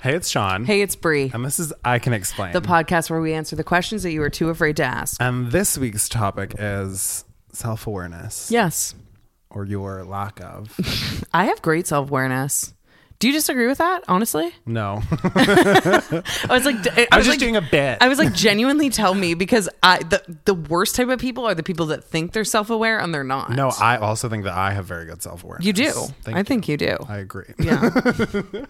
Hey, it's Sean. Hey, it's Bree, And this is I Can Explain. the podcast where we answer the questions that you were too afraid to ask. and this week's topic is self awareness Yes, or your lack of. I have great self awareness. Do you disagree with that? Honestly, No. I was like, I, I was just like, doing a bit. I was like, genuinely tell me because I the the worst type of people are the people that think they're self aware and they're not. no, I also think that I have very good self awareness. you do. Thank I you. think you do. I agree. yeah.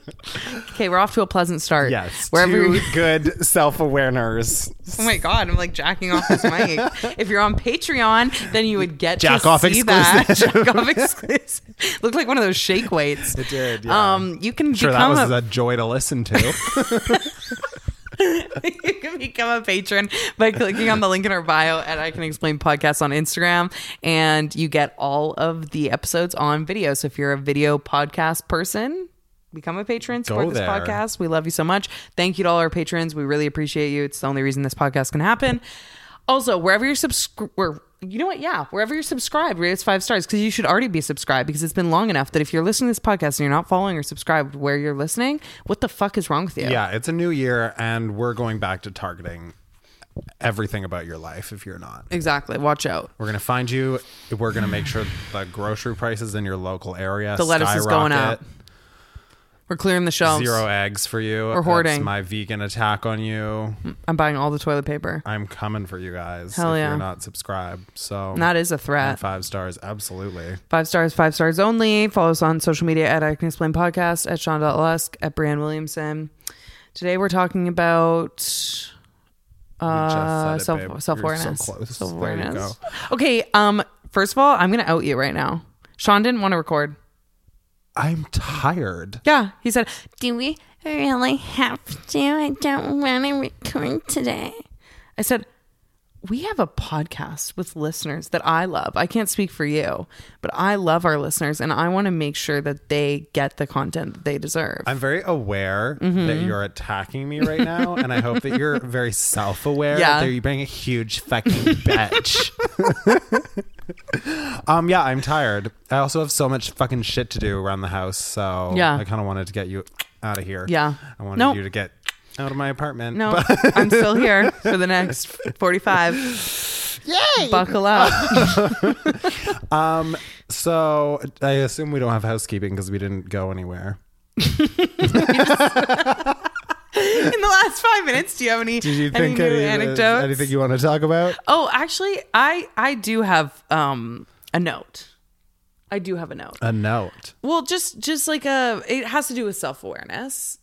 okay, we're off to a pleasant start. Yes. Wherever. two good self awareness. Oh my god, I'm like jacking off this mic. if you're on Patreon, then you would get Jack to off see that. exclusive. Jack off exclusive. Looked like one of those shake weights. It did. Yeah. Um, you can sure, that was a, a joy to listen to. you can become a patron by clicking on the link in our bio at I Can Explain Podcast on Instagram, and you get all of the episodes on video. So if you're a video podcast person, become a patron, support this podcast. We love you so much. Thank you to all our patrons. We really appreciate you. It's the only reason this podcast can happen. Also, wherever you're subscribed, you know what? Yeah, wherever you're subscribed, rate us five stars because you should already be subscribed because it's been long enough that if you're listening to this podcast and you're not following or subscribed where you're listening, what the fuck is wrong with you? yeah, it's a new year, and we're going back to targeting everything about your life if you're not. Exactly. Watch out. We're gonna find you. We're gonna make sure the grocery prices in your local area The lettuce is going up. We're clearing the shelves. Zero eggs for you. We're hoarding. That's my vegan attack on you. I'm buying all the toilet paper. I'm coming for you guys. Hell if yeah. you're not subscribed. So And that is a threat. five stars, absolutely. Five stars, five stars only. Follow us on social media at I Can Explain Podcast, at Sean Lusk, at Breanne Williamson. Today we're talking about uh, just said it, self self awareness. So self awareness. Okay. Um. First of all, I'm gonna out you right now. Sean didn't want to record. I'm tired. Yeah, he said, Do we really have to? I don't want to record today. I said, we have a podcast with listeners that I love. I can't speak for you, but I love our listeners and I want to make sure that they get the content that they deserve. I'm very aware Mm-hmm. that you're attacking me right now, and I hope that you're very self-aware Yeah. that you're being a huge fucking bitch. um, yeah, I'm tired. I also have so much fucking shit to do around the house, so Yeah. I kind of wanted to get you out of here. Yeah. I wanted Nope. you to get out of my apartment. no, but- I'm still here for the next 45. Yay! Buckle up. Um, so I assume we don't have housekeeping because we didn't go anywhere. In the last five minutes, do you have any, Did you any think new any, anecdotes? anything you want to talk about? oh, actually, I, I do have um, a note. I do have a note. A note. Well, just just like a, it has to do with self awareness.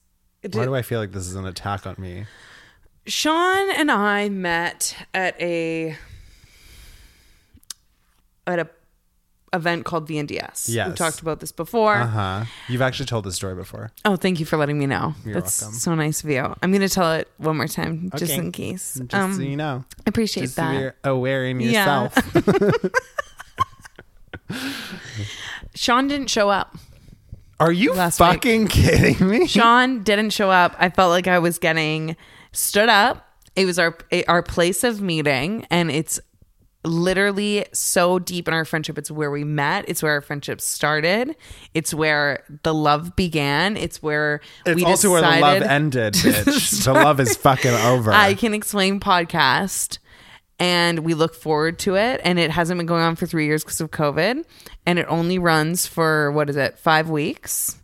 Why do I feel like this is an attack on me? Sean and I met at a at a event called VNDS. Yes. We've talked about this before. Uh huh. You've actually told this story before. Oh, thank you for letting me know. You're That's welcome. so nice of you. I'm going to tell it one more time, just in case. Just um, so you know. I appreciate Just so that. you're aware in Yeah. yourself. Sean didn't show up. Are you Last week. fucking kidding me? Sean didn't show up. I felt like I was getting stood up. It was our eh, our place of meeting, and it's literally so deep in our friendship. It's where we met. It's where our friendship started. It's where the love began. It's where It's we also where the love ended, bitch. the love is fucking over. I can explain podcast. And we look forward to it. And it hasn't been going on for three years because of COVID. And it only runs for, what is it, five weeks?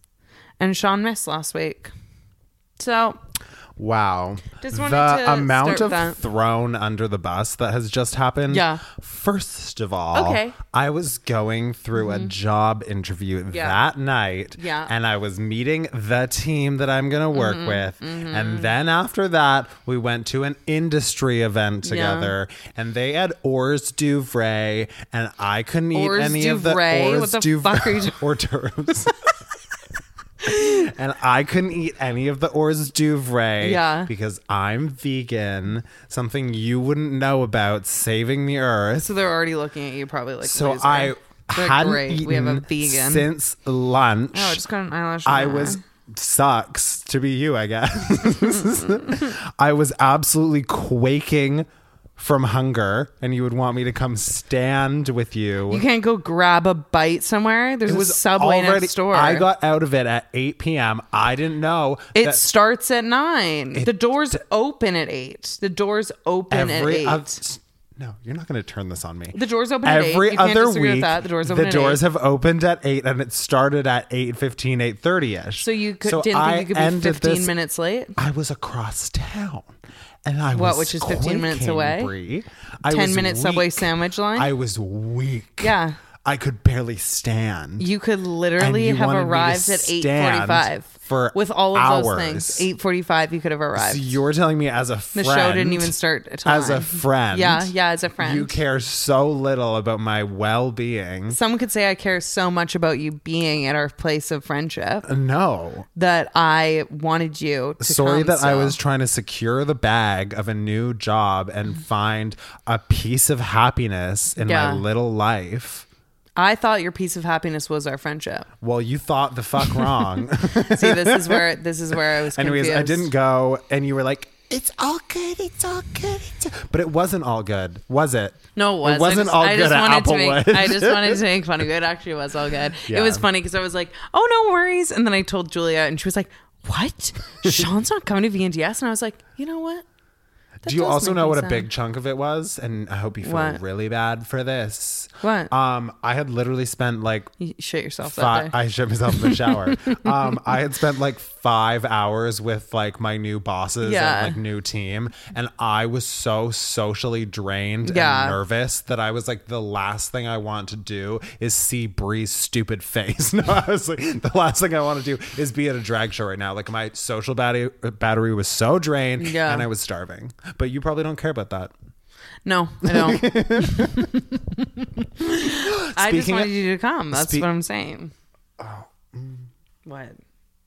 And Sean missed last week. So wow. Just wanted the to amount start of that. thrown under the bus that has just happened. Yeah. First of all, Okay. Mm-hmm. I was going through a job interview Yeah. that night. Yeah. And I was meeting the team that I'm going to work Mm-hmm. with. And then after that, we went to an industry event Yeah. together and they had Ors Duvray and I couldn't eat Hors any of the d'oeuvre? Ors What the fuck are you Duvray hors d'oeuvres. and I couldn't eat any of the Ors Duvray Yeah. because I'm vegan, something you wouldn't know about saving the earth. So they're already looking at you, probably like. So loser. I They're hadn't great. eaten We have a vegan. since lunch. oh, I just got an eyelash. I was sucks to be you, I guess. I was absolutely quaking from hunger and you would want me to come stand with you. You can't go grab a bite somewhere. There's a subway next door. I got out of it at 8 p.m. I didn't know It that starts at nine. the doors open at eight. The doors open every at eight. oth- no, you're not going to turn this on me. The doors open every You can't other with week, that. The doors open the doors have opened at eight, and it started at 8.15, 8.30 ish. so you could, So didn't I think you could be 15 this- minutes late? I was across town, and I What, which is 15 minutes away? Bree. I 10 was minute subway sandwich line? I was weak. Yeah. I could barely stand. You could literally you have wanted me to arrived at 8:45 for with all of those things. 8:45 you could have arrived. So you're telling me as a friend, the show didn't even start at as a friend. Yeah, yeah, as a friend. You care so little about my well-being. Someone could say I care so much about you being at our place of friendship No. that I wanted you to Sorry come that I was trying to secure the bag of a new job and find a piece of happiness in Yeah. my little life. I thought your piece of happiness was our friendship. Well, you thought the fuck wrong. See, this is where this is where I was confused. Anyways, I didn't go, and you were like, "It's all good. It's all good." It's all-" But it wasn't all good, was it? No, it was. It wasn't just, all I good just at Applewood. make, I just wanted to make fun of it. It actually was all good. It was funny because I was like, "Oh, no worries," and then I told Julia, and she was like, "What? Sean's not coming to VNDS?" And I was like, "You know what? Do you also know what a big chunk of it was? And I hope you feel What? really bad for this. What? Um, I had literally spent like You shit yourself that five. day. I shit myself in the shower. um, I had spent like five hours with like my new bosses Yeah. and like new team, and I was so socially drained Yeah. and nervous that I was like, the last thing I want to do is see Bree's stupid face. no, I was like, the last thing I want to do is be at a drag show right now. Like my social battery battery was so drained, Yeah. and I was starving. But you probably don't care about that. no, I don't. I just Speaking wanted of- you to come. That's Spe- what I'm saying. Oh, mm. What?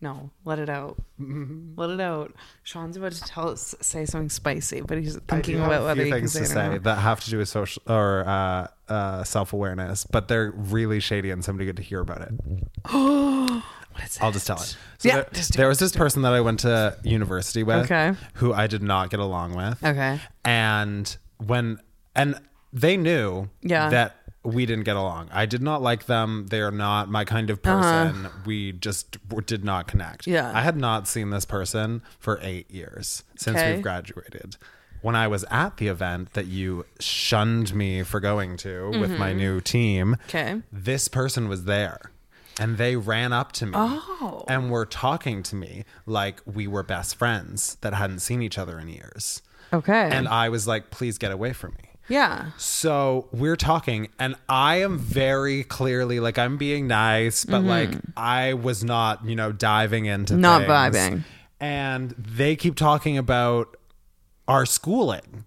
No, let it out. Mm-hmm. Let it out. Sean's about to tell us say something spicy, but he's I thinking do have about a whether few he can things say to it or say not. that have to do with social or uh, uh, self awareness, but they're really shady and somebody good to hear about it. What is I'll just tell it. So Yeah, there, just there was this person that I went to university with, Okay. who I did not get along with. Okay. and when and they knew Yeah. that we didn't get along. I did not like them. They are not my kind of person. We just w- did not connect. Uh-huh. Yeah. I had not seen this person for eight years since Okay. we've graduated. When I was at the event that you shunned me for going to with Mm-hmm. my new team, Okay. this person was there. And they ran up to me Oh. and were talking to me like we were best friends that hadn't seen each other in years. Okay. And I was like, please get away from me. yeah. So we're talking, and I am very clearly like I'm being nice, but like I was not, you know, diving into Mm-hmm. Not things. vibing. And they keep talking about our schooling.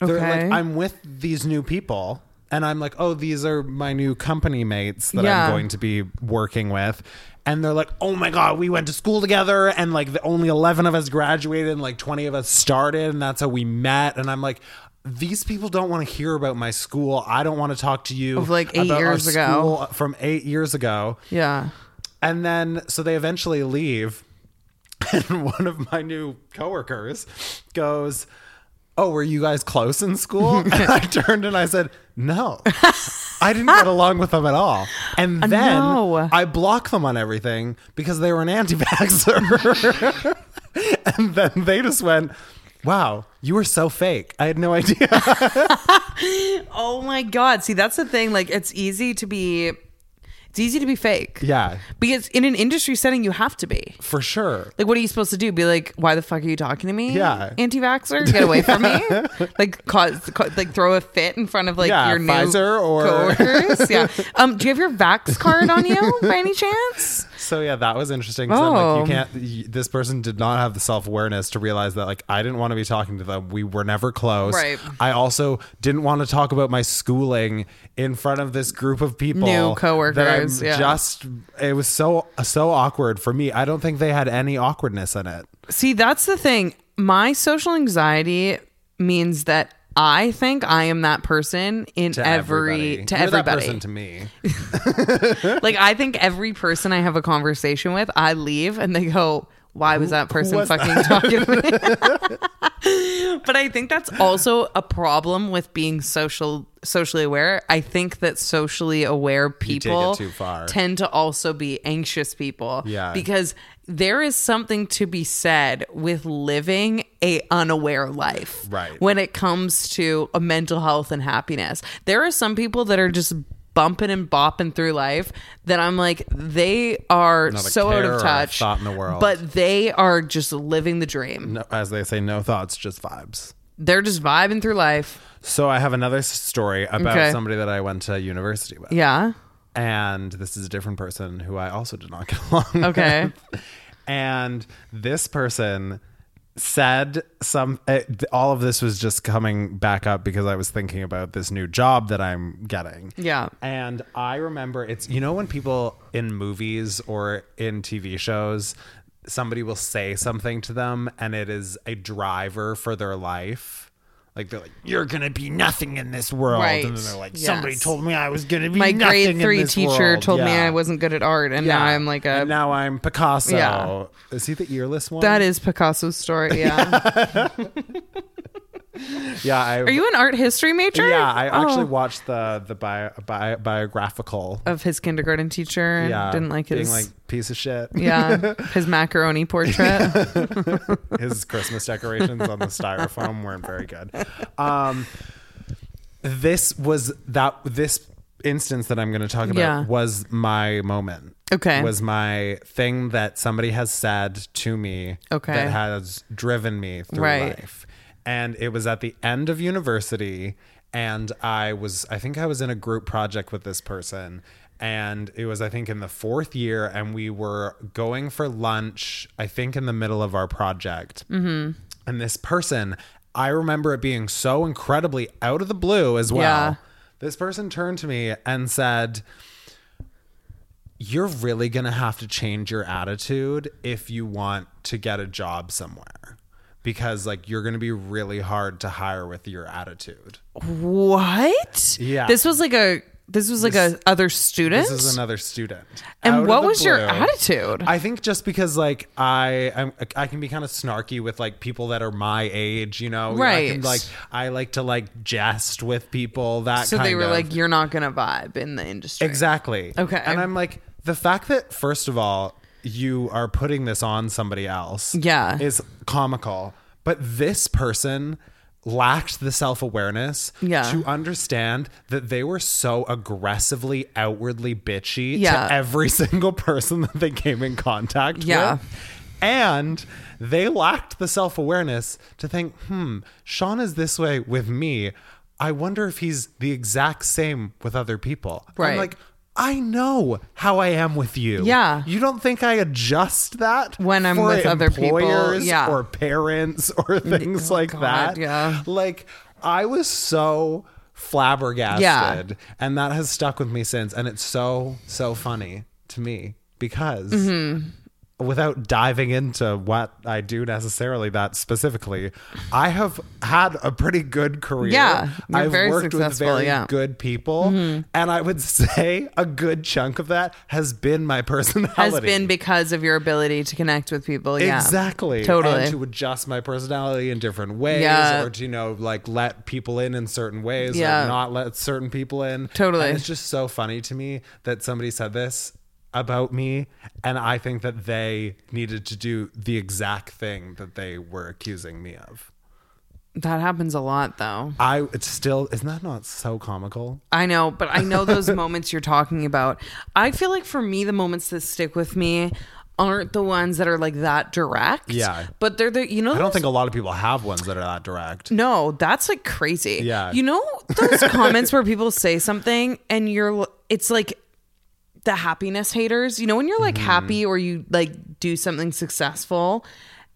They're Okay. like, I'm with these new people, and I'm like, oh, these are my new company mates that Yeah. I'm going to be working with. And they're like, oh my God, we went to school together, and like the only 11 of us graduated, and like 20 of us started, and that's how we met. And I'm like, these people don't want to hear about my school. I don't want to talk to you Of, like, eight years ago. from eight years ago. Yeah. And then so they eventually leave. And one of my new coworkers goes, Oh, were you guys close in school? And I turned and I said, No. I didn't get along with them at all. And uh, then no. I blocked them on everything because they were an anti vaxxer. and then they just went, Wow, you were so fake. I had no idea. Oh my god. See, that's the thing. Like, it's easy to be. It's easy to be fake. yeah, Because in an industry setting, you have to be. for sure. Like, what are you supposed to do? Be like, why the fuck are you talking to me? Yeah. Anti-vaxxer, get away from me. like, cause, co- like, throw a fit in front of like Yeah, your new Pfizer or- coworkers. yeah. Um, do you have your Vax card on you by any chance? So yeah, that was interesting. 'cause I'm like, Oh. you can't. y- This person did not have the self awareness to realize that like I didn't want to be talking to them. We were never close. Right. I also didn't want to talk about my schooling in front of this group of people, New coworkers, That I'm yeah. just. It was so so awkward for me. I don't think they had any awkwardness in it. See, that's the thing. My social anxiety means that I think I am that person in To every everybody. to You're everybody. That person to me. like I think every person I have a conversation with, I leave and they go, why was that person was fucking talking to me? but I think that's also a problem with being social socially aware. I think that socially aware people tend to also be anxious people. Yeah. Because there is something to be said with living a unaware life. Right. When it comes to a mental health and happiness. There are some people that are just bumping and bopping through life that I'm like they are Not a so out care or of a touch. thought in the world. But they are just living the dream. No, as they say, no thoughts, just vibes. They're just vibing through life. So I have another s- story about Okay. somebody that I went to university with. Yeah. And this is a different person who I also did not get along Okay. with. And this person said some uh, th- all of this was just coming back up because I was thinking about this new job that I'm getting. Yeah. And I remember it's you know when people in movies or in TV shows somebody will say something to them and it is a driver for their life. Like they're like, "You're gonna be nothing in this world," Right. and then they're like, Yes. "Somebody told me I was gonna be My nothing grade in three this teacher world." told me I wasn't good at art, and now I'm like a. And now I'm Picasso. Yeah. Is he the earless one? that is Picasso's story. Yeah. Yeah. I, Are you an art history major? Yeah, I actually Oh. watched the the bio, bio, biographical. Of his kindergarten teacher. And yeah, Didn't like being his. like piece of shit. yeah. His macaroni portrait. his Christmas decorations on the styrofoam weren't very good. Um, this was that this instance that I'm going to talk about Yeah. was my moment. Okay. was my thing that somebody has said to me. Okay. that has driven me through Right. life, and it was at the end of university, and I was I think I was in a group project with this person. And it was, I think, in the fourth year, and we were going for lunch, I think, in the middle of our project. Mm-hmm. And this person, I remember it being so incredibly out of the blue as well. Yeah. This person turned to me and said, You're really going to have to change your attitude if you want to get a job somewhere. Because, like, you're going to be really hard to hire with your attitude. what? Yeah. This was like a. This was like This- a other student. This is another student. And what was your attitude? I think just because like I I'm, I can be kind of snarky with like people that are my age, you know. I Right. can, like I like to like jest with people that so they were of. like, "You're not gonna vibe in the industry." Exactly. Okay. And I'm like the fact that first of all you are putting this on somebody else Yeah. is comical, but this person lacked the self-awareness Yeah. to understand that they were so aggressively outwardly bitchy Yeah. to every single person that they came in contact Yeah. with. And they lacked the self-awareness to think, "Hmm, Sean is this way with me. I wonder if he's the exact same with other people." Right. I'm like, I know how I am with you. Yeah. You don't think I adjust that When I'm for with other people, yeah. or parents or things like God, that? yeah. Like I was so flabbergasted Yeah. and that has stuck with me since and it's so so funny to me because Mm-hmm. Without diving into what I do necessarily that specifically, I have had a pretty good career. Yeah, I've very worked with very yeah. Mm-hmm. good people, and I would say a good chunk of that has been my personality. Has been because of your ability to connect with people. Yeah. Exactly. Totally. And to adjust my personality in different ways Yeah. or to, you know, like let people in in certain ways Yeah. or not let certain people in. Totally. And it's just so funny to me that somebody said this about me and I think that they needed to do the exact thing that they were accusing me of. That happens a lot though. I it's still isn't that not so comical? I know, but I know those moments you're talking about. I feel like for me, the moments that stick with me aren't the ones that are like that direct. Yeah. But they're the, you know, I don't those- think a lot of people have ones that are that direct. No, that's like crazy. Yeah. You know those comments where people say something and you're it's like the happiness haters. You know when you're like Mm-hmm. happy or you like do something successful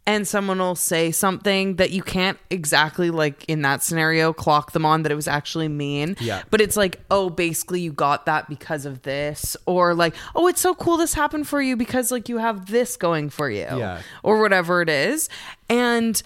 and someone will say something that you can't exactly like in that scenario clock them on that it was actually mean. Yeah. But it's like, "Oh, basically you got that because of this." Or like, "Oh, it's so cool this happened for you because like you have this going for you." Yeah. Or whatever it is. And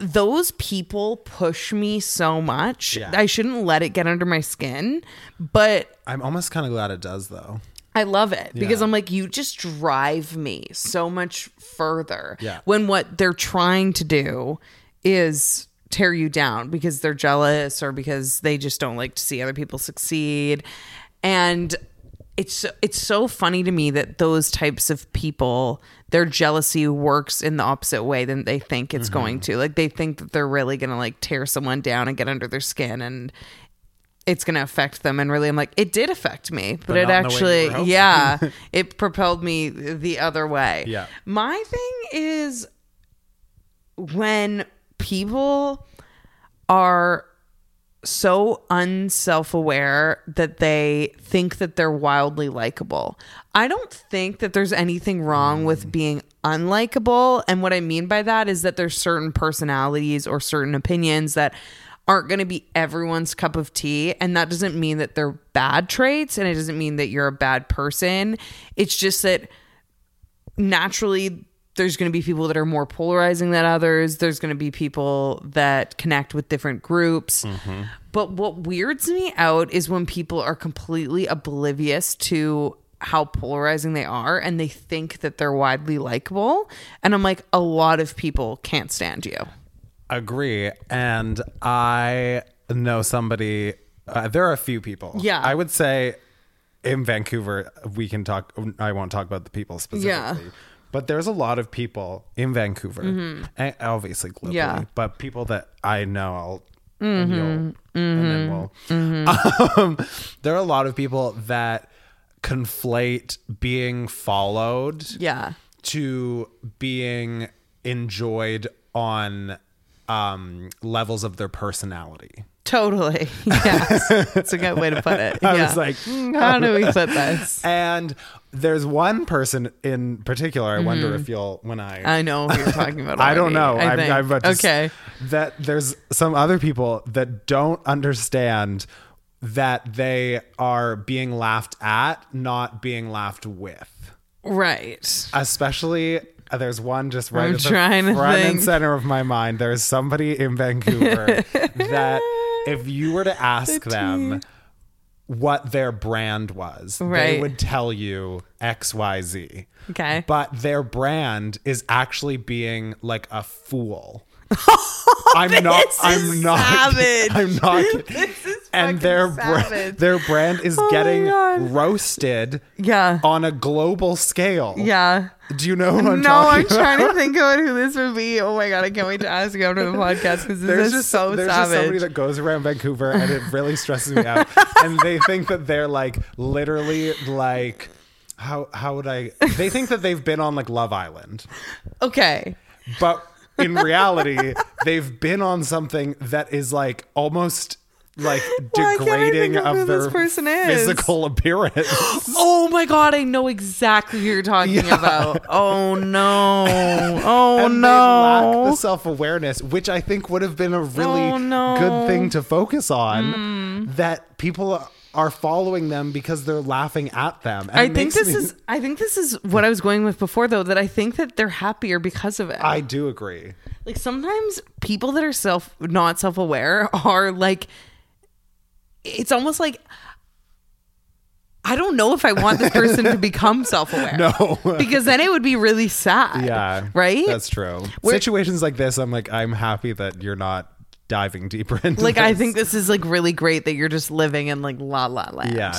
those people push me so much. Yeah. I shouldn't let it get under my skin, but I'm almost kind of glad it does though. I love it because Yeah. I'm like, you just drive me so much further. Yeah. When what they're trying to do is tear you down because they're jealous or because they just don't like to see other people succeed. And it's it's so funny to me that those types of people, their jealousy works in the opposite way than they think it's mm-hmm. going to. Like they think that they're really gonna like tear someone down and get under their skin and it's going to affect them and really i'm like it did affect me but, But it not in the way you actually yeah it propelled me the other way Yeah. my thing is when people are so unself-aware that they think that they're wildly likable. I don't think that there's anything wrong with mm. being unlikable and what I mean by that is that there's certain personalities or certain opinions that aren't going to be everyone's cup of tea and that doesn't mean that they're bad traits and it doesn't mean that you're a bad person. It's just that naturally there's going to be people that are more polarizing than others. There's going to be people that connect with different groups. But what weirds me out is when people are completely oblivious to how polarizing they are and they think that they're widely likable. And I'm like, a lot of people can't stand you. Agree. And I know somebody, uh, there are a few people. Yeah. I would say in Vancouver, we can talk, I won't talk about the people specifically. Yeah. Mm-hmm. But there's a lot of people in Vancouver, and obviously globally, Yeah. but people that I know, I'll, Mm-hmm. and, you'll, and then we'll. Um, there are a lot of people that conflate being followed Yeah. to being enjoyed on um, levels of their personality. Totally. Yes. It's a good way to put it. I Yeah. was like, mm, how do we put this? and there's one person in particular. I wonder if you'll when I. Mm-hmm. I know who you're talking about. I don't know. I I'm. I'm about to okay. That there's some other people that don't understand that they are being laughed at, not being laughed with. Right. especially uh, there's one just right I'm at the front and center of my mind there's somebody in vancouver that if you were to ask them what their brand was right. they would tell you xyz Okay. but their brand is actually being like a fool i'm not i'm not savage. i'm not This is and their bra- their brand is Oh getting roasted Yeah. on a global scale Yeah. Do you know who I'm no, talking I'm about? trying to think about who this would be. Oh my god, I can't wait to ask you after the podcast because this There's is just so there's just somebody that goes around Vancouver and it really stresses me out. and they think that they're like literally like how how would I they think that they've been on like Love Island. okay. But in reality, they've been on something that is like almost like Why can't I degrading of their person is? physical appearance. Oh my god, I know exactly who you're talking Yeah. about. Oh no. Oh and they lack no. the self awareness, which I think would have been a really Oh, no. good thing to focus on. Mm. That people are following them because they're laughing at them. And I think this me- is I think this is what I was going with before though that I think that they're happier because of it. I do agree. like sometimes people that are self not self-aware are like it's almost like I don't know if I want this person to become self-aware. No. Because then it would be really sad. Yeah. Right? That's true. We're- Situations like this, I'm like, I'm happy that you're not diving deeper into like I think this is like really great that you're just living in like la la land. Yeah.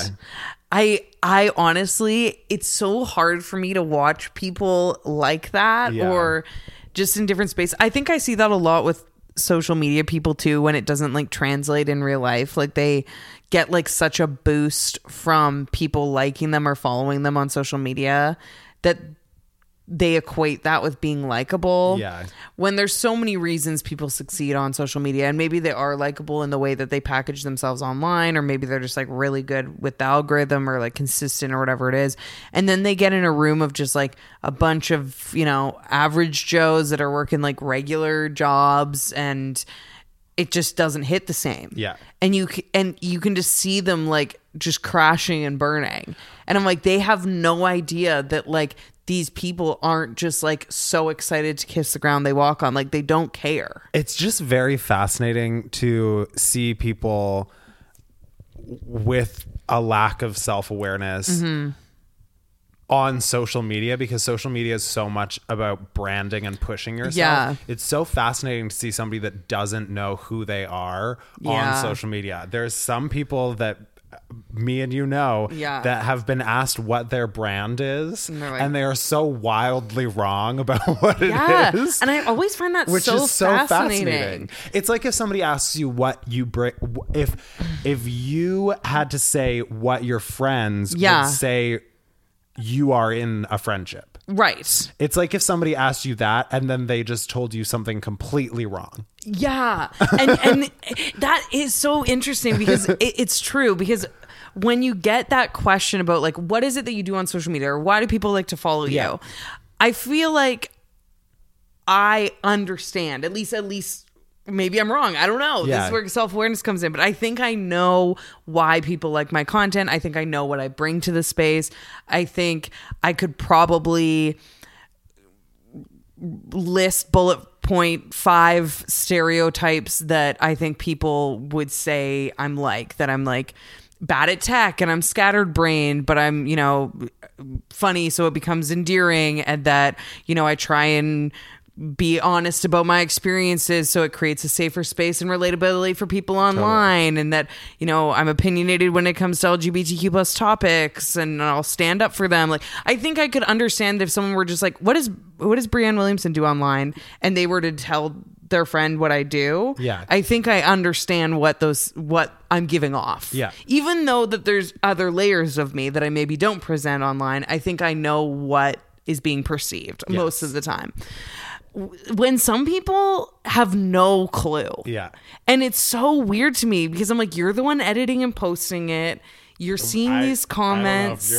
I I honestly it's so hard for me to watch people like that Yeah. or just in different space. I think I see that a lot with social media people too when it doesn't like translate in real life. Like they get like such a boost from people liking them or following them on social media that they equate that with being likable. Yeah. When there's so many reasons people succeed on social media, and maybe they are likable in the way that they package themselves online, or maybe they're just like really good with the algorithm or like consistent or whatever it is. And then they get in a room of just like a bunch of, you know, average Joes that are working like regular jobs and it just doesn't hit the same. Yeah. And you and you can just see them like just crashing and burning. And I'm like they have no idea that like these people aren't just like so excited to kiss the ground they walk on. Like they don't care. it's just very fascinating to see people with a lack of self-awareness Mm-hmm. on social media because social media is so much about branding and pushing yourself. Yeah. It's so fascinating to see somebody that doesn't know who they are Yeah. on social media. There's some people that me and you know Yeah. that have been asked what their brand is And like- and they are so wildly wrong about what Yeah. it is And I always find that which so, is so fascinating. fascinating. It's like if somebody asks you what you bring, if if you had to say what your friends Yeah. would say you are in a friendship. Right. It's like if somebody asked you that and then they just told you something completely wrong. Yeah, and and that is so interesting because it, it's true because when you get that question about like what is it that you do on social media or why do people like to follow Yeah. you, I feel like I understand at least at least maybe I'm wrong. I don't know. This is where self awareness comes in, but I think I know why people like my content. I think I know what I bring to the space. I think I could probably list bullet point five stereotypes that I think people would say I'm like that I'm like bad at tech and I'm scattered brained but I'm you know funny so it becomes endearing and that you know I try and be honest about my experiences so it creates a safer space and relatability for people online and that you know i'm opinionated when it comes to lgbtq plus topics and i'll stand up for them. Like i think i could understand if someone were just like what is what does breanne williamson do online? And they were to tell their friend what i do Yeah. i think i understand what those what i'm giving off Yeah. even though that there's other layers of me that i maybe don't present online i think i know what is being perceived most of the time when some people have no clue. Yeah. And it's so weird to me because I'm like, you're the one editing and posting it. You're seeing I- these comments.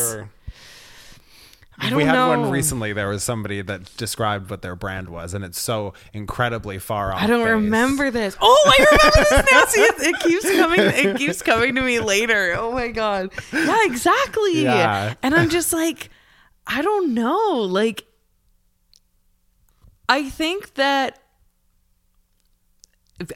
I don't know if you're I don't we had know. one recently. There was somebody that described what their brand was, and it's so incredibly far off. I don't base. remember this. Oh, I remember this now. See, it, it keeps coming. It keeps coming to me later. Oh my god. Yeah, exactly. Yeah. And I'm just like, I don't know. Like, I think that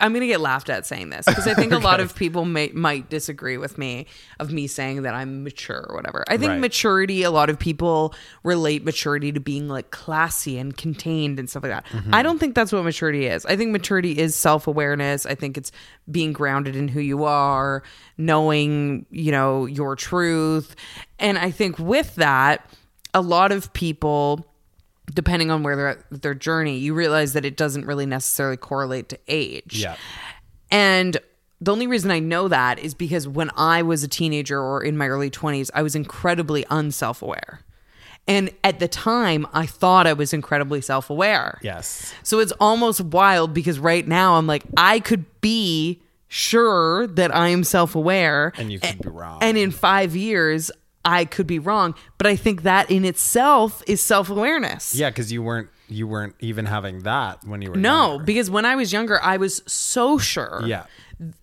I'm gonna get laughed at saying this because I think a lot of people may, might disagree with me of me saying that I'm mature or whatever. I think Right. maturity. A lot of people relate maturity to being like classy and contained and stuff like that. Mm-hmm. I don't think that's what maturity is. I think maturity is self awareness. I think it's being grounded in who you are, knowing you know your truth, and I think with that, a lot of people depending on where they're at their journey, you realize that it doesn't really necessarily correlate to age. Yeah. And the only reason I know that is because when I was a teenager or in my early 20s, I was incredibly unself aware. And at the time, I thought I was incredibly self aware. Yes. So it's almost wild because right now I'm like, I could be sure that I am self aware. And you could be wrong. And in five years, I could be wrong. But I think that in itself is self awareness. Yeah, because you weren't you weren't even having that when you were No, younger. because when I was younger, I was so sure Yeah.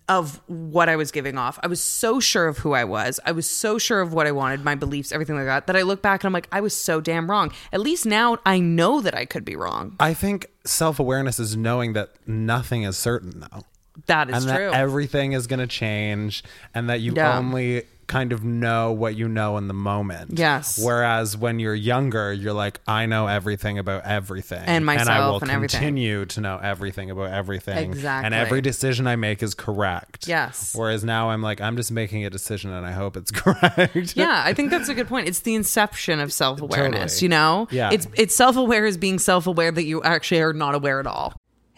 of what I was giving off. I was so sure of who I was. I was so sure of what I wanted, my beliefs, everything like that, that I look back and I'm like, I was so damn wrong. At least now I know that I could be wrong. I think self awareness is knowing that nothing is certain though. That is and true. that everything is going to change and that you Yeah. only kind of know what you know in the moment. Yes. Whereas when you're younger, you're like, I know everything about everything. And I myself will and everything. continue to know everything about everything. Exactly. And every decision I make is correct. Yes. Whereas now I'm like, I'm just making a decision and I hope it's correct. yeah, I think that's a good point. It's the inception of self awareness, Totally. you know? Yeah. It's it's self aware is being self aware that you actually are not aware at all.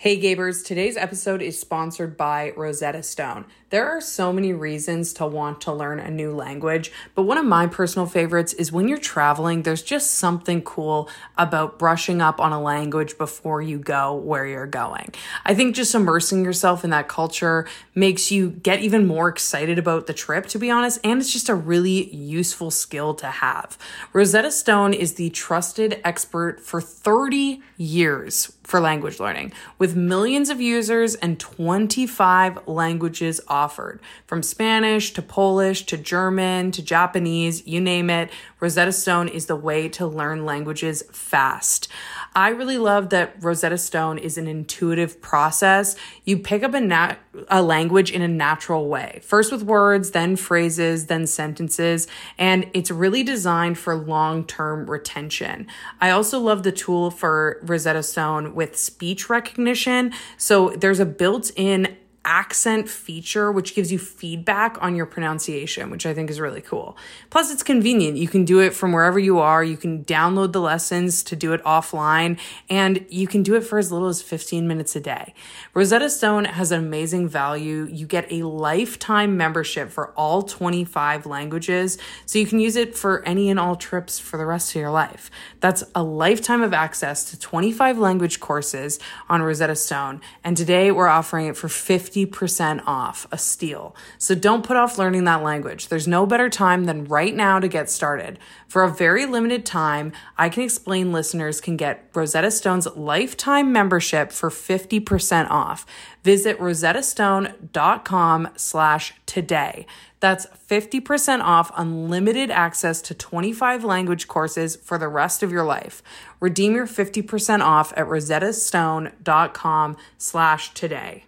Hey Gabers, today's episode is sponsored by Rosetta Stone. There are so many reasons to want to learn a new language, but one of my personal favorites is when you're traveling, there's just something cool about brushing up on a language before you go where you're going. I think just immersing yourself in that culture makes you get even more excited about the trip, to be honest, and it's just a really useful skill to have. Rosetta Stone is the trusted expert for 30 years for language learning, with millions of users and 25 languages offered, from Spanish to Polish to German to Japanese, you name it. Rosetta Stone is the way to learn languages fast. I really love that Rosetta Stone is an intuitive process. You pick up a, nat- a language in a natural way, first with words, then phrases, then sentences, and it's really designed for long term retention. I also love the tool for Rosetta Stone with speech recognition. So there's a built in accent feature, which gives you feedback on your pronunciation, which I think is really cool. Plus, it's convenient. You can do it from wherever you are. You can download the lessons to do it offline, and you can do it for as little as 15 minutes a day. Rosetta Stone has an amazing value. You get a lifetime membership for all 25 languages, so you can use it for any and all trips for the rest of your life. That's a lifetime of access to 25 language courses on Rosetta Stone, and today we're offering it for 50 50% off, a steal. So don't put off learning that language. There's no better time than right now to get started. For a very limited time, I Can Explain listeners can get Rosetta Stone's lifetime membership for 50% off. Visit rosettastone.com slash today. That's 50% off unlimited access to 25 language courses for the rest of your life. Redeem your 50% off at rosettastone.com slash today.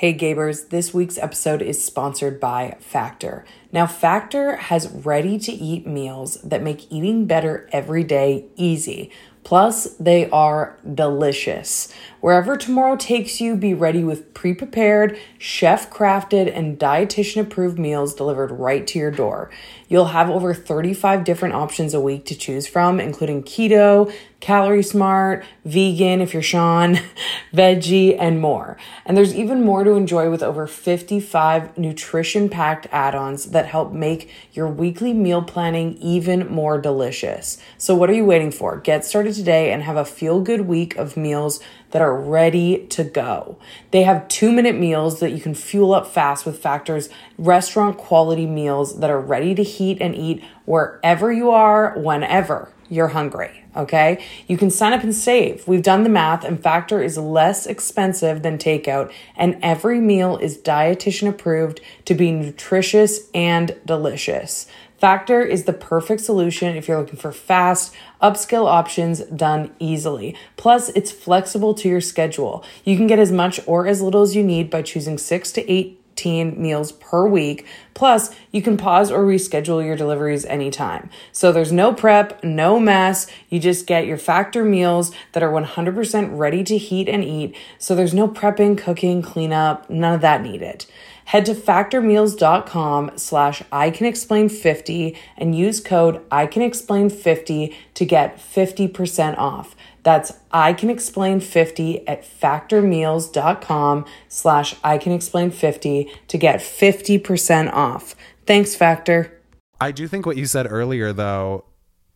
Hey Gabers, this week's episode is sponsored by Factor. Now, Factor has ready to eat meals that make eating better every day easy. Plus, they are delicious. Wherever tomorrow takes you, be ready with pre prepared, chef crafted, and dietitian approved meals delivered right to your door. You'll have over 35 different options a week to choose from, including keto, calorie smart, vegan if you're Sean, veggie, and more. And there's even more to enjoy with over 55 nutrition packed add ons that help make your weekly meal planning even more delicious. So, what are you waiting for? Get started today and have a feel good week of meals that are ready to go. They have two minute meals that you can fuel up fast with Factor's restaurant quality meals that are ready to heat and eat wherever you are, whenever you're hungry. Okay. You can sign up and save. We've done the math and Factor is less expensive than takeout and every meal is dietitian approved to be nutritious and delicious. Factor is the perfect solution if you're looking for fast, upskill options done easily. Plus, it's flexible to your schedule. You can get as much or as little as you need by choosing six to eight meals per week. Plus, you can pause or reschedule your deliveries anytime. So there's no prep, no mess. You just get your factor meals that are 100% ready to heat and eat. So there's no prepping, cooking, cleanup, none of that needed. Head to factormeals.com slash I can explain 50 and use code I can explain 50 to get 50% off. That's I can explain 50 at factormeals.com slash I can explain 50 to get 50% off. Thanks, Factor. I do think what you said earlier, though,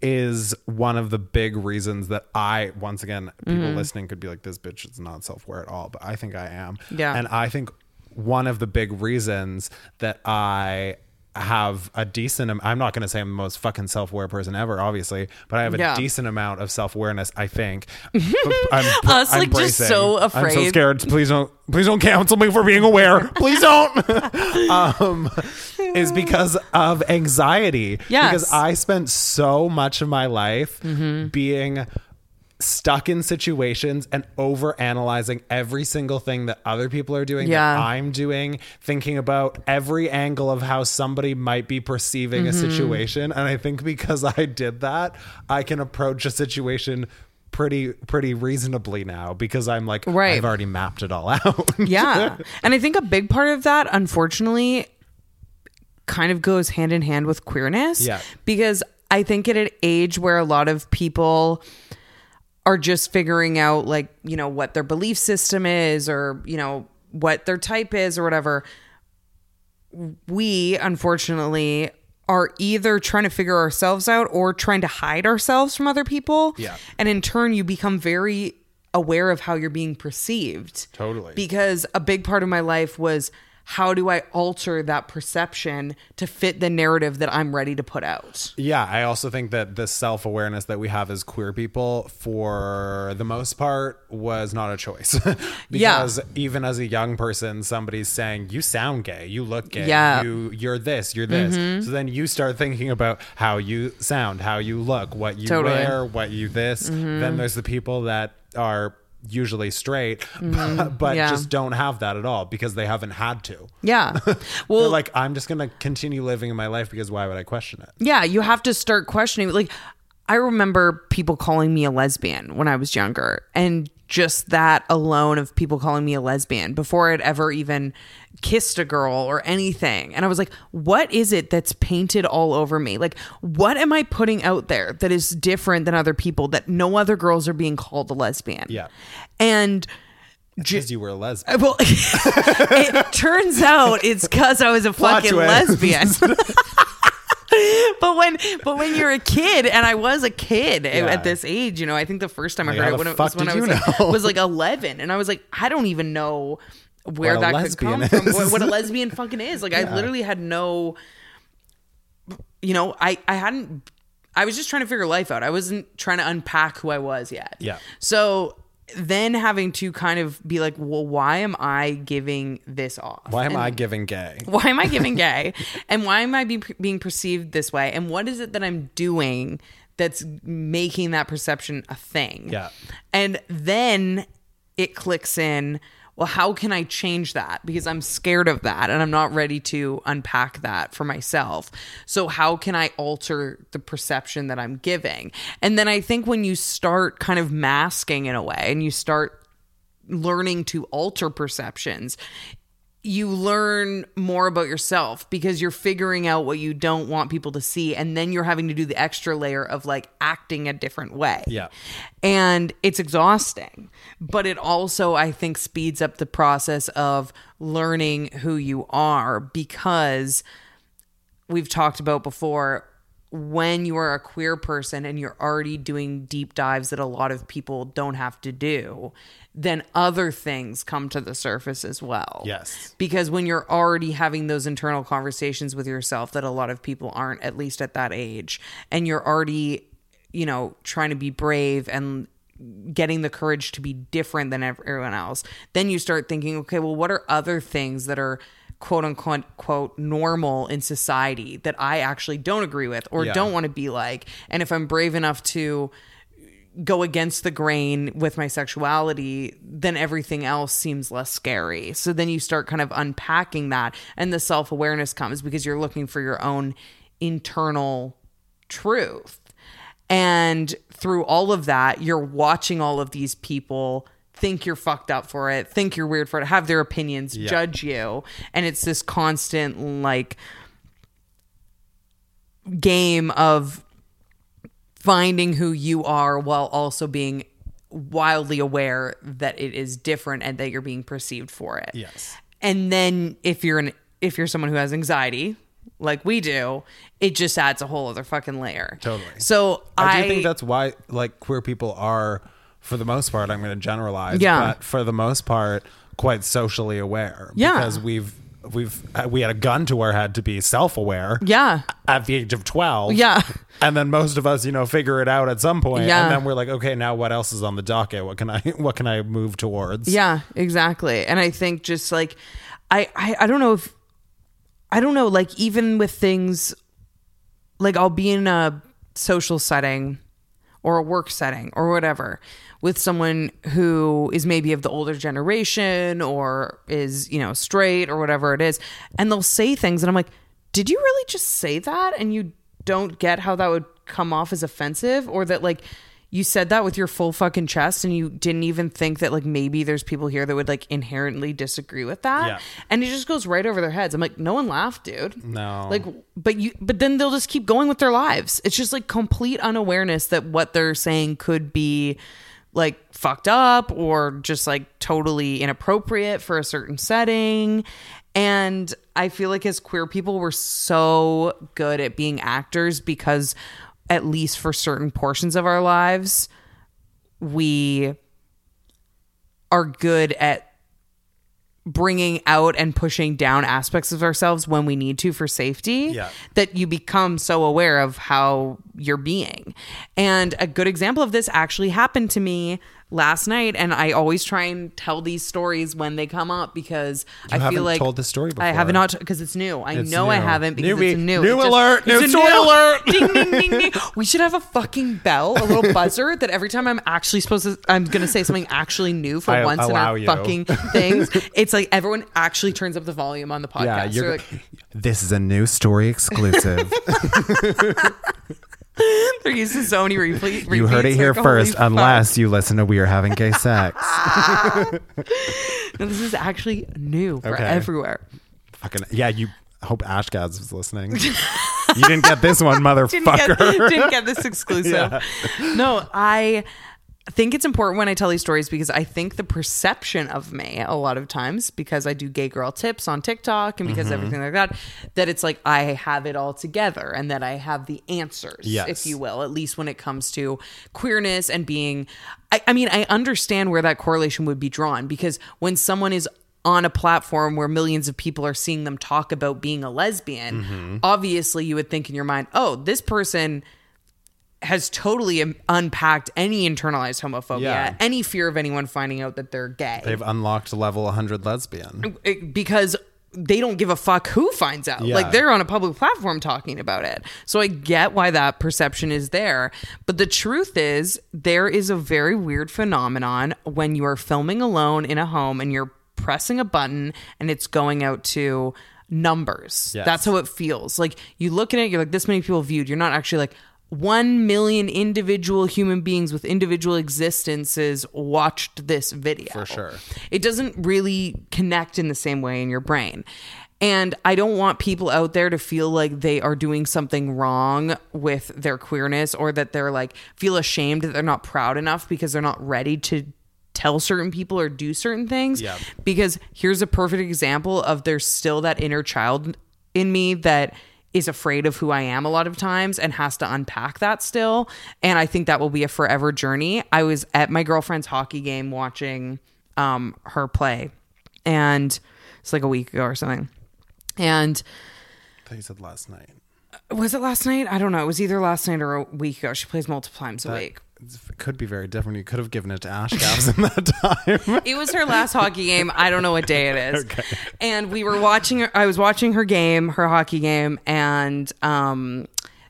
is one of the big reasons that I, once again, people Mm-hmm. listening could be like, this bitch is not self aware at all, but I think I am. Yeah. And I think one of the big reasons that I have a decent I'm not going to say I'm the most fucking self-aware person ever obviously but I have a Yeah. decent amount of self-awareness I think I'm, Us, I'm like, just bracing. so I'm so scared please don't please don't cancel me for being aware please don't um is because of anxiety Yes. because I spent so much of my life Mm-hmm. being stuck in situations and over analyzing every single thing that other people are doing Yeah. that I'm doing, thinking about every angle of how somebody might be perceiving Mm-hmm. a situation. And I think because I did that, I can approach a situation pretty pretty reasonably now because I'm like Right. I've already mapped it all out. Yeah. and I think a big part of that, unfortunately, kind of goes hand in hand with queerness. Yeah. Because I think at an age where a lot of people are just figuring out, like, you know, what their belief system is or, you know, what their type is or whatever, we unfortunately are either trying to figure ourselves out or trying to hide ourselves from other people. Yeah. And in turn, you become very aware of how you're being perceived. Totally. Because a big part of my life was how do I alter that perception to fit the narrative that I'm ready to put out? Yeah, I also think that the self awareness that we have as queer people, for the most part, was not a choice. because even as a young person, somebody's saying, "You sound gay. You look gay. Yeah. You you're this. You're this." Mm-hmm. So then you start thinking about how you sound, how you look, what you Totally. wear, what you this. Mm-hmm. Then there's the people that are usually straight, but, mm-hmm. but Yeah. just don't have that at all because they haven't had to. Yeah. Well, like, I'm just gonna continue living in my life because why would I question it? Yeah, you have to start questioning. Like, I remember people calling me a lesbian when I was younger, and just that alone of people calling me a lesbian before I'd ever even kissed a girl or anything. And I was like, what is it that's painted all over me? Like, what am I putting out there that is different than other people that no other girls are being called a lesbian? Yeah. And Because you were a lesbian. Uh, well, it turns out it's because I was a Plot fucking lesbian. but when but when you're a kid, and I was a kid Yeah. at this age, you know, I think the first time I Like, heard it when it was when I was like, was like 11, and I was like, I don't even know where that could come lesbian from. What, what a lesbian fucking is. Like I literally had no, you know, I I hadn't. I was just trying to figure life out. I wasn't trying to unpack who I was yet. Yeah. So then having to kind of be like, well, why am I giving this off? Why am And I giving gay? why am I giving gay? and why am I being, being perceived this way? And what is it that I'm doing that's making that perception a thing? Yeah. And then it clicks in, well, how can I change that? Because I'm scared of that and I'm not ready to unpack that for myself. So, how can I alter the perception that I'm giving? And then I think when you start kind of masking in a way and you start learning to alter perceptions, you learn more about yourself because you're figuring out what you don't want people to see. And then you're having to do the extra layer of like acting a different way. Yeah. And it's exhausting, but it also, I think, speeds up the process of learning who you are because we've talked about before when you are a queer person and you're already doing deep dives that a lot of people don't have to do, then other things come to the surface as well. Yes. Because when you're already having those internal conversations with yourself that a lot of people aren't, at least at that age, and you're already, you know, trying to be brave and getting the courage to be different than everyone else, then you start thinking, okay, well, what are other things that are quote unquote quote normal in society that I actually don't agree with or Yeah. don't want to be like? And if I'm brave enough to go against the grain with my sexuality, then everything else seems less scary. So then you start kind of unpacking that, and the self awareness comes because you're looking for your own internal truth. And through all of that, you're watching all of these people think you're fucked up for it, think you're weird for it, have their opinions, judge you. And it's this constant, like, game of finding who you are while also being wildly aware that it is different and that you're being perceived for it. Yes. And then if you're an if you're someone who has anxiety, like we do, it just adds a whole other fucking layer. Totally. So I I, do think that's why like queer people are for the most part I'm going to generalize Yeah. but for the most part quite socially aware Yeah. because we've we've uh, we had a gun to our head to be self-aware yeah. at the age of 12 Yeah. and then most of us you know figure it out at some point Yeah. and then we're like okay now what else is on the docket what can I what can I move towards Yeah, exactly. And I think just like I, I I don't know if I don't know like even with things like I'll be in a social setting or a work setting or whatever with someone who is maybe of the older generation or is, you know, straight or whatever it is and they'll say things and I'm like, "Did you really just say that?" and you don't get how that would come off as offensive or that like you said that with your full fucking chest and you didn't even think that like maybe there's people here that would like inherently disagree with that. Yeah. and it just goes right over their heads. I'm like no one laughed dude. No. like but you but then they'll just keep going with their lives. It's just like complete unawareness that what they're saying could be like fucked up or just like totally inappropriate for a certain setting. And i feel like as queer people we're so good at being actors because at least for certain portions of our lives we are good at bringing out and pushing down aspects of ourselves when we need to for safety Yeah. that you become so aware of how you're being. And a good example of this actually happened to me last night and I always try and tell these stories when they come up because I haven't feel like told this story I have before. not because it's new. I It's know I haven't because Newbie. it's new. New It alert. it's New story alert. ding, ding, ding, ding. We should have a fucking bell, a little buzzer that every time I'm actually supposed to, I'm going to say something actually new for I once in our you. fucking things. It's like everyone actually turns up the volume on the podcast. Yeah, you're. like, this is a new story exclusive. they're used to so many repeat. you heard it here like, first, fuck. unless you listen to "We Are Having Gay Sex." No, this is actually new for Okay. everywhere. Fucking yeah, you hope Ash Gabs was listening. you didn't get this one, didn't motherfucker. get, didn't get this exclusive. No, I think it's important when I tell these stories because I think the perception of me a lot of times because I do gay girl tips on TikTok and Mm-hmm. because everything like that that it's like I have it all together and that I have the answers Yes. if you will at least when it comes to queerness and being I, I mean I understand where that correlation would be drawn because when someone is on a platform where millions of people are seeing them talk about being a lesbian, Mm-hmm. obviously you would think in your mind, oh, this person has totally unpacked any internalized homophobia, Yeah. any fear of anyone finding out that they're gay. They've unlocked level 100 lesbian. Because they don't give a fuck who finds out. Yeah. Like they're on a public platform talking about it. So I get why that perception is there. But the truth is, there is a very weird phenomenon when you are filming alone in a home and you're pressing a button and it's going out to numbers. Yes. That's how it feels. Like you look at it, you're like, this many people viewed. You're not actually like, one million individual human beings with individual existences watched this video. For sure. It doesn't really connect in the same way in your brain. And I don't want people out there to feel like they are doing something wrong with their queerness or that they're like feel ashamed that they're not proud enough because they're not ready to tell certain people or do certain things. Yeah. Because here's a perfect example of there's still that inner child in me that is afraid of who I am a lot of times and has to unpack that still. And I think that will be a forever journey. I was at my girlfriend's hockey game watching um, her play, and it's like a week ago or something. And I thought you said last night. was it last night? I don't know. It was either last night or a week ago. She plays multiple times a week. It could be very different. You could have given it to Ash Gabs in that time. It was her last hockey game. I don't know what day it is. Okay. And we were watching her I was watching her game, her hockey game, and um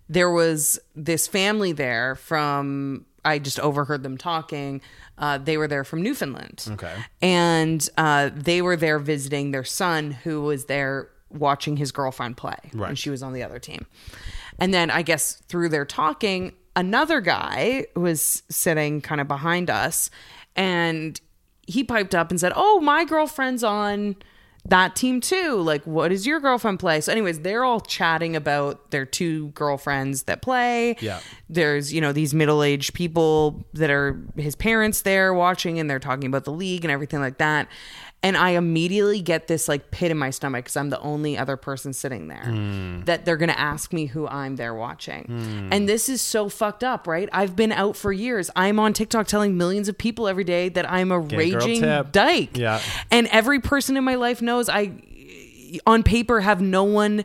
there was this family there from I just overheard them talking. Uh, they were there from Newfoundland. Okay. And uh, they were there visiting their son who was there watching his girlfriend play. Right. And she was on the other team. And then I guess through their talking, another guy was sitting kind of behind us and he piped up and said, Oh, my girlfriend's on that team too. Like, what does your girlfriend play? So, anyways, they're all chatting about their two girlfriends that play. Yeah. There's, you know, these middle aged people that are his parents there watching and they're talking about the league and everything like that. And I immediately get this like pit in my stomach because I'm the only other person sitting there hmm. that they're going to ask me who I'm there watching. Hmm. And this is so fucked up, right? I've been out for years. I'm on TikTok telling millions of people every day that I'm a Gay raging dyke. Yeah. And every person in my life knows I, on paper, have no one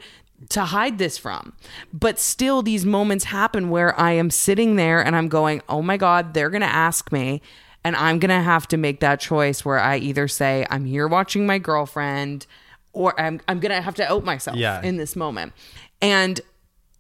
to hide this from. But still, these moments happen where I am sitting there and I'm going, oh my God, they're going to ask me. And I'm going to have to make that choice where I either say, I'm here watching my girlfriend, or I'm, I'm going to have to out myself Yeah. in this moment. And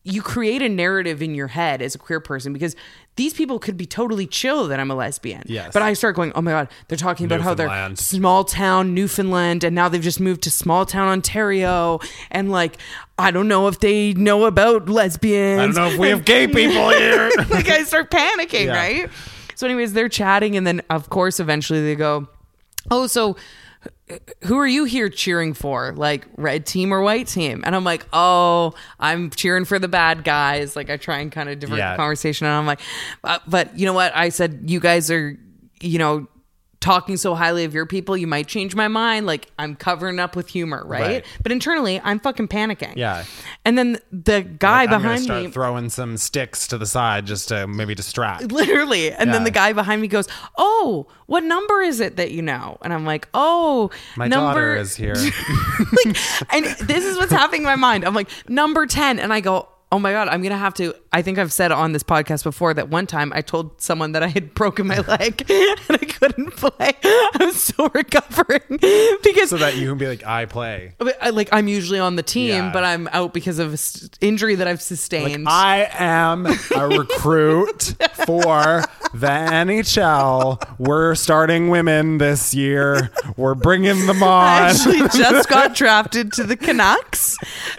you create a narrative in your head as a queer person because these people could be totally chill that I'm a lesbian. Yes. But I start going, oh my God, they're talking about how they're small town Newfoundland and now they've just moved to small town Ontario. And like, I don't know if they know about lesbians. I don't know if we have gay people here. like, I start panicking, Yeah. right? So, anyways, they're chatting. And then, of course, eventually they go, oh, so who are you here cheering for? Like red team or white team? And I'm like, oh, I'm cheering for the bad guys. Like I try and kind of divert Yeah. the conversation. And I'm like, uh, but you know what? I said, you guys are, you know, talking so highly of your people, you might change my mind. Like I'm covering up with humor, right? Right. But internally, I'm fucking panicking. Yeah. And then the guy Like, behind start me, throwing some sticks to the side just to maybe distract. literally, and then the guy behind me goes, "Oh, what number is it that you know?" And I'm like, "Oh, My number daughter is here. like, and this is what's happening in my mind. I'm like, number 10. And I go, oh my God, I'm going to have to. I think I've said on this podcast before that one time I told someone that I had broken my leg and I couldn't play. I'm still recovering because. so that you can be like, I play. I- like I'm usually on the team, Yeah. but I'm out because of injury that I've sustained. I am a recruit for the NHL. We're starting women this year. We're bringing them on. I actually just got drafted to the Canucks,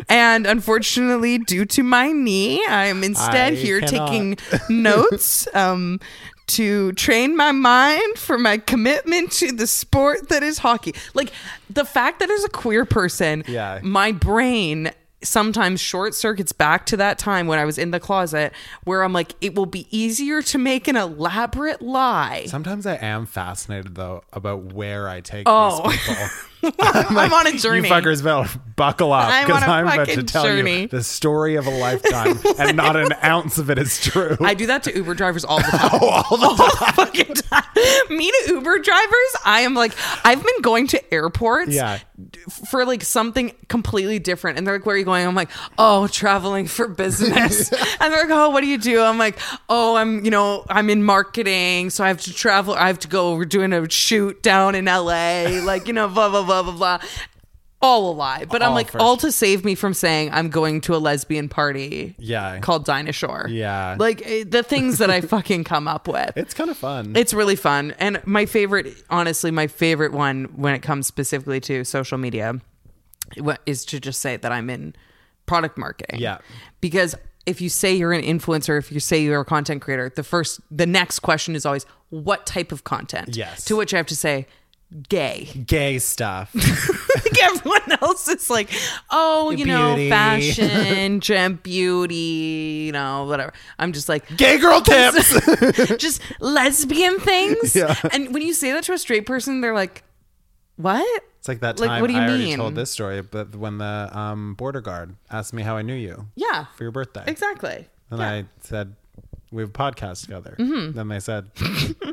and unfortunately, due to my knee, I am instead I here cannot. taking notes um, to train my mind for my commitment to the sport that is hockey. Like the fact that as a queer person, Yeah. my brain sometimes short circuits back to that time when I was in the closet where I'm like, it will be easier to make an elaborate lie. Sometimes I am fascinated though about where I take Oh. these people. I'm on a journey. You fuckers better buckle up I'm because a I'm, about to tell journey. you the story of a lifetime, and not an ounce of it is true. I do that to Uber drivers all the time. Oh, all the fucking time. Me to Uber drivers, I am like, I've been going to airports Yeah. for like something completely different. And they're like, where are you going? I'm like, oh, traveling for business. and they're like, oh, what do you do? I'm like, oh, I'm, you know, I'm in marketing. So I have to travel. I have to go. We're doing a shoot down in LA. Like, you know, blah, blah, blah, blah, blah. Blah. All a lie. But I'm All like, for- all to save me from saying I'm going to a lesbian party Yeah. called Dinah Shore. Yeah. Like eh, the things that I fucking come up with. it's kind of fun. It's really fun. And my favorite, honestly, my favorite one when it comes specifically to social media wha- is to just say that I'm in product marketing. Yeah. Because if you say you're an influencer, if you say you're a content creator, the first, the next question is always, what type of content? Yes. To which I have to say, gay. Gay stuff. like everyone else is like, oh, you know, fashion, gem beauty, you know, whatever. I'm just like, Gay girl tips. just lesbian things. Yeah. And when you say that to a straight person, they're like, what? It's like that Like, time what do you I already told this story, but when the um, border guard asked me how I knew you Yeah. for your birthday, Exactly. and Yeah. I said we have a podcast together. Mm-hmm. Then they said,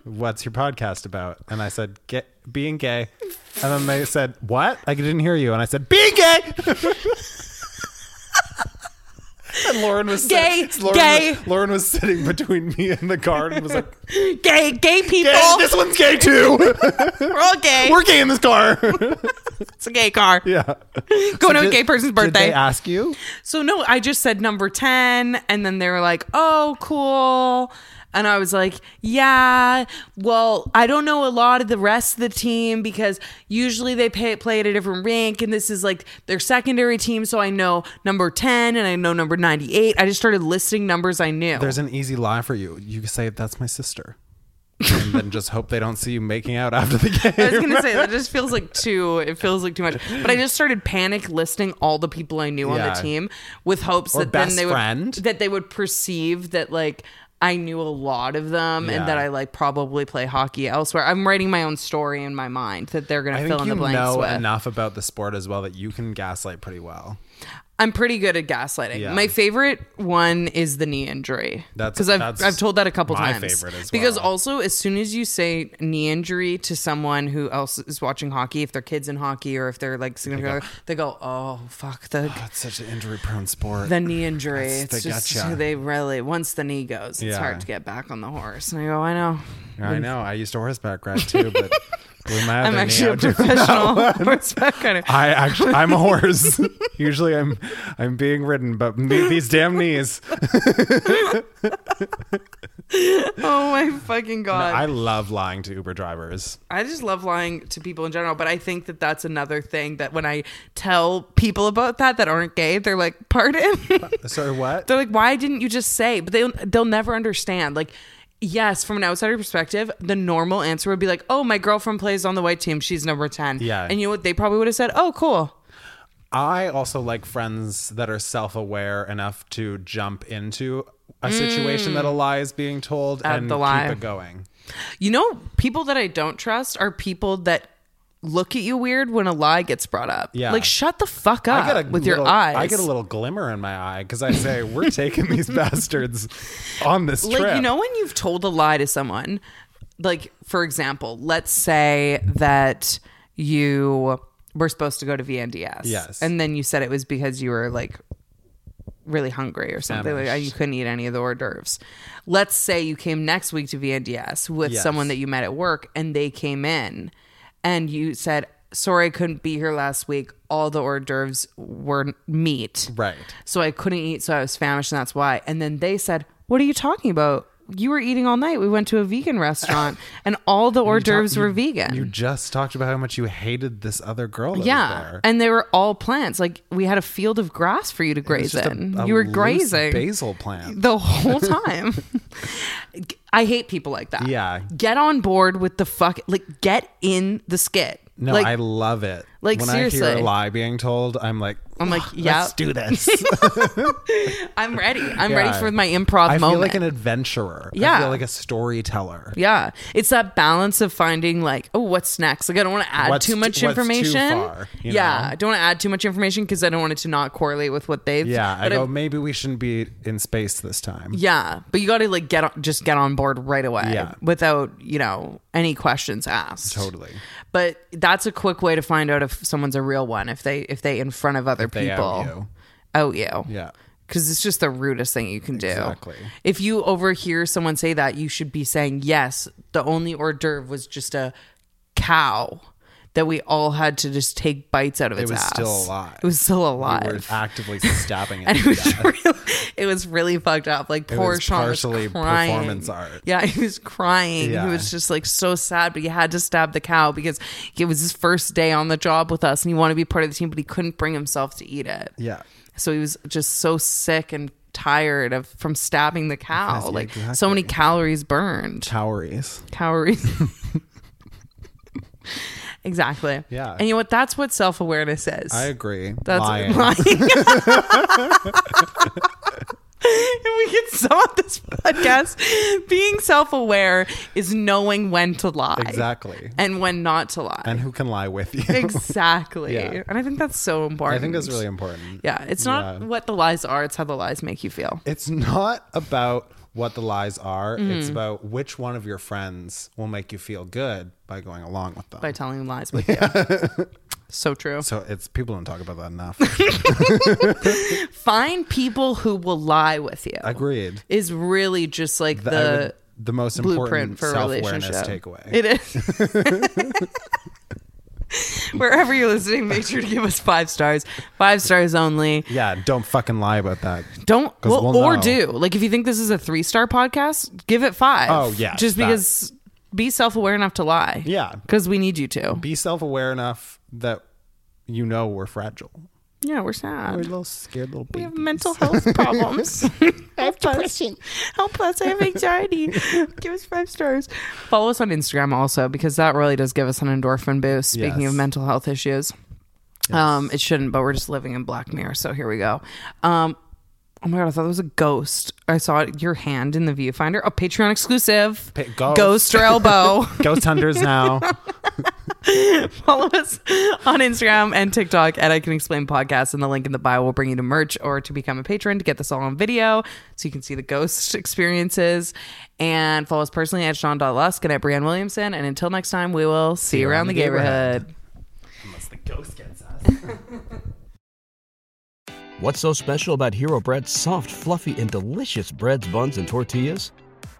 "What's your podcast about?" And I said, "Get being gay." And then they said, "What?" I didn't hear you. And I said, "Being gay." and Lauren was Gay, sit- Lauren, gay. Was, Lauren was sitting between me and the guard and was like, Gay, gay people. "Gay, this one's gay too. We're all gay. We're gay in this car." it's a gay car. yeah. Going to a gay person's Did birthday. they ask you? So no, I just said number 10 and then they were like, "Oh, cool." And I was like, "Yeah, well, I don't know a lot of the rest of the team because usually they pay, play at a different rank and this is like their secondary team, so I know number 10 and I know number 98." I just started listing numbers I knew. There's an easy lie for you. You can say that's my sister, and then just hope they don't see you making out after the game. I was gonna say that just feels like too. It feels like too much. But I just started panic listing all the people I knew on the team with hopes Or that then they would that they would perceive that like I knew a lot of them Yeah. and that I like probably play hockey elsewhere. I'm writing my own story in my mind that they're gonna fill in the blanks know with. enough about the sport as well that you can gaslight pretty well. I'm pretty good at gaslighting. Yeah. My favorite one is the knee injury. That's- because I've that's I've told that a couple my times. favorite as well. Because also, as soon as you say knee injury to someone who else is watching hockey, if their kids in hockey or if they're like significant, other, they go, "Oh fuck the." Oh, that's such an injury-prone sport. The knee injury. That's- It's they just gotcha. they really once the knee goes, it's Yeah. hard to get back on the horse. And I go, I know. I know. I used to horseback ride too, but I'm actually a professional horseback rider. I actually, I'm a horse. Usually, I'm, I'm being ridden, but me- these damn knees. Oh my fucking god! I love lying to Uber drivers. I just love lying to people in general, but I think that that's another thing that when I tell people about that that aren't gay, they're like, "Pardon?" Sorry, what? they're like, "Why didn't you just say?" But they they'll never understand. Like, yes, from an outsider perspective, the normal answer would be like, "Oh, my girlfriend plays on the white team. She's number 10. Yeah. and you know what? They probably would have said, "Oh, cool." I also like friends that are self aware enough to jump into a situation that a mm. lie is being told Add and the lie. keep it going. You know, people that I don't trust are people that look at you weird when a lie gets brought up. Yeah. Like, shut the fuck up I get a with little, your eyes. I get a little glimmer in my eye because I say we're taking these bastards on this like trip. you know when you've told a lie to someone like for example let's say that you were supposed to go to vnds Yes. and then you said it was because you were like really hungry or something like you couldn't eat any of the hors d'oeuvres let's say you came next week to vnds with Yes. someone that you met at work and they came in and you said sorry i couldn't be here last week all the hors d'oeuvres were meat Right. so I couldn't eat, so I was famished, and that's why. And then they said, "What are you talking about? You were eating all night. We went to a vegan restaurant, and all the hors d'oeuvres were vegan." You just talked about how much you hated this other girl. That yeah, was there. and they were all plants. Like we had a field of grass for you to graze just a- in. a you were grazing basil plant. the whole time. I hate people like that. Yeah. get on board with the fuck. Like get in the skit. No, like, I love it. Like, when I hear seriously. a lie being told, I'm like, I'm like, "Oh, yeah. let's do this. I'm ready. I'm Yeah. ready for my improv moment. I moment. feel like an adventurer. Yeah, I feel like a storyteller. Yeah. It's that balance of finding like, oh, what's next? Like I don't want to add too much too information. far, yeah. know? I don't want to add too much information because I don't want it to not correlate with what they've Yeah, I go. maybe we shouldn't be in space this time. yeah, but you got to like get on, just get on board right away Yeah. without, you know, any questions asked. Totally. But that's a quick way to find out if someone's a real one if they if they in front of other they people out you. Oh, out you. Yeah. Because it's just the rudest thing you can do. Exactly. If you overhear someone say that, you should be saying, yes, the only hors d'oeuvre was just a cow that we all had to just take bites out of its ass. It was ass. still alive. It was still a lot. We were actively stabbing it. and it was really, it was really fucked up. Like poor was Sean was partially crying. performance art. Yeah, he was crying. Yeah. He was just like so sad, but he had to stab the cow because it was his first day on the job with us, and he wanted to be part of the team, but he couldn't bring himself to eat it. Yeah. So he was just so sick and tired of from stabbing the cow. Yes, like so many calories burned. Calories. Calories. exactly. Yeah. And you know what? That's what self awareness is. I agree. That's Lying. lying. and we can sum up this podcast. Being self aware is knowing when to lie. Exactly. And when not to lie. And who can lie with you? exactly. Yeah. And I think that's so important. I think that's really important. Yeah. It's not Yeah. what the lies are, it's how the lies make you feel. It's not about what the lies are. Mm-hmm. It's about which one of your friends will make you feel good by going along with them. By telling lies with you. so true. so it's people don't talk about that enough. Find people who will lie with you. Agreed. Is really just like The, the the most blueprint important for self awareness relationship. takeaway. It is. Wherever you're listening, make sure to give us five stars. Five stars only. yeah, don't fucking lie about that. Don't well, we'll or know. do like if you think this is a three star podcast, give it five. Oh, yes, just that. because be self aware enough to lie. Yeah. because we need you to. Be self aware enough that you know we're fragile. Yeah, we're sad. We're sad. little scared little We have mental health problems. help us. Help us. I have anxiety. give us five stars. Follow us on Instagram also because that really does give us an endorphin boost. Speaking Yes. of mental health issues. Um, it shouldn't, but we're just living in Black Mirror, so here we go. Um, oh my god, I thought it was a ghost. I saw it, your hand in the viewfinder. A Patreon exclusive. Pa- ghost. Ghost or elbow. Ghost hunters now. Follow us on Instagram and TikTok at I Can Explain Podcast, and the link in the bio will bring you to merch or to become a patron to get this all on video so you can see the ghost experiences. And follow us personally at Sean.Lusk and at Breanne Williamson. And until next time, we will see, you around the neighborhood. Unless the ghost gets us. What's so special about Hero Bread's soft, fluffy, and delicious breads, buns, and tortillas?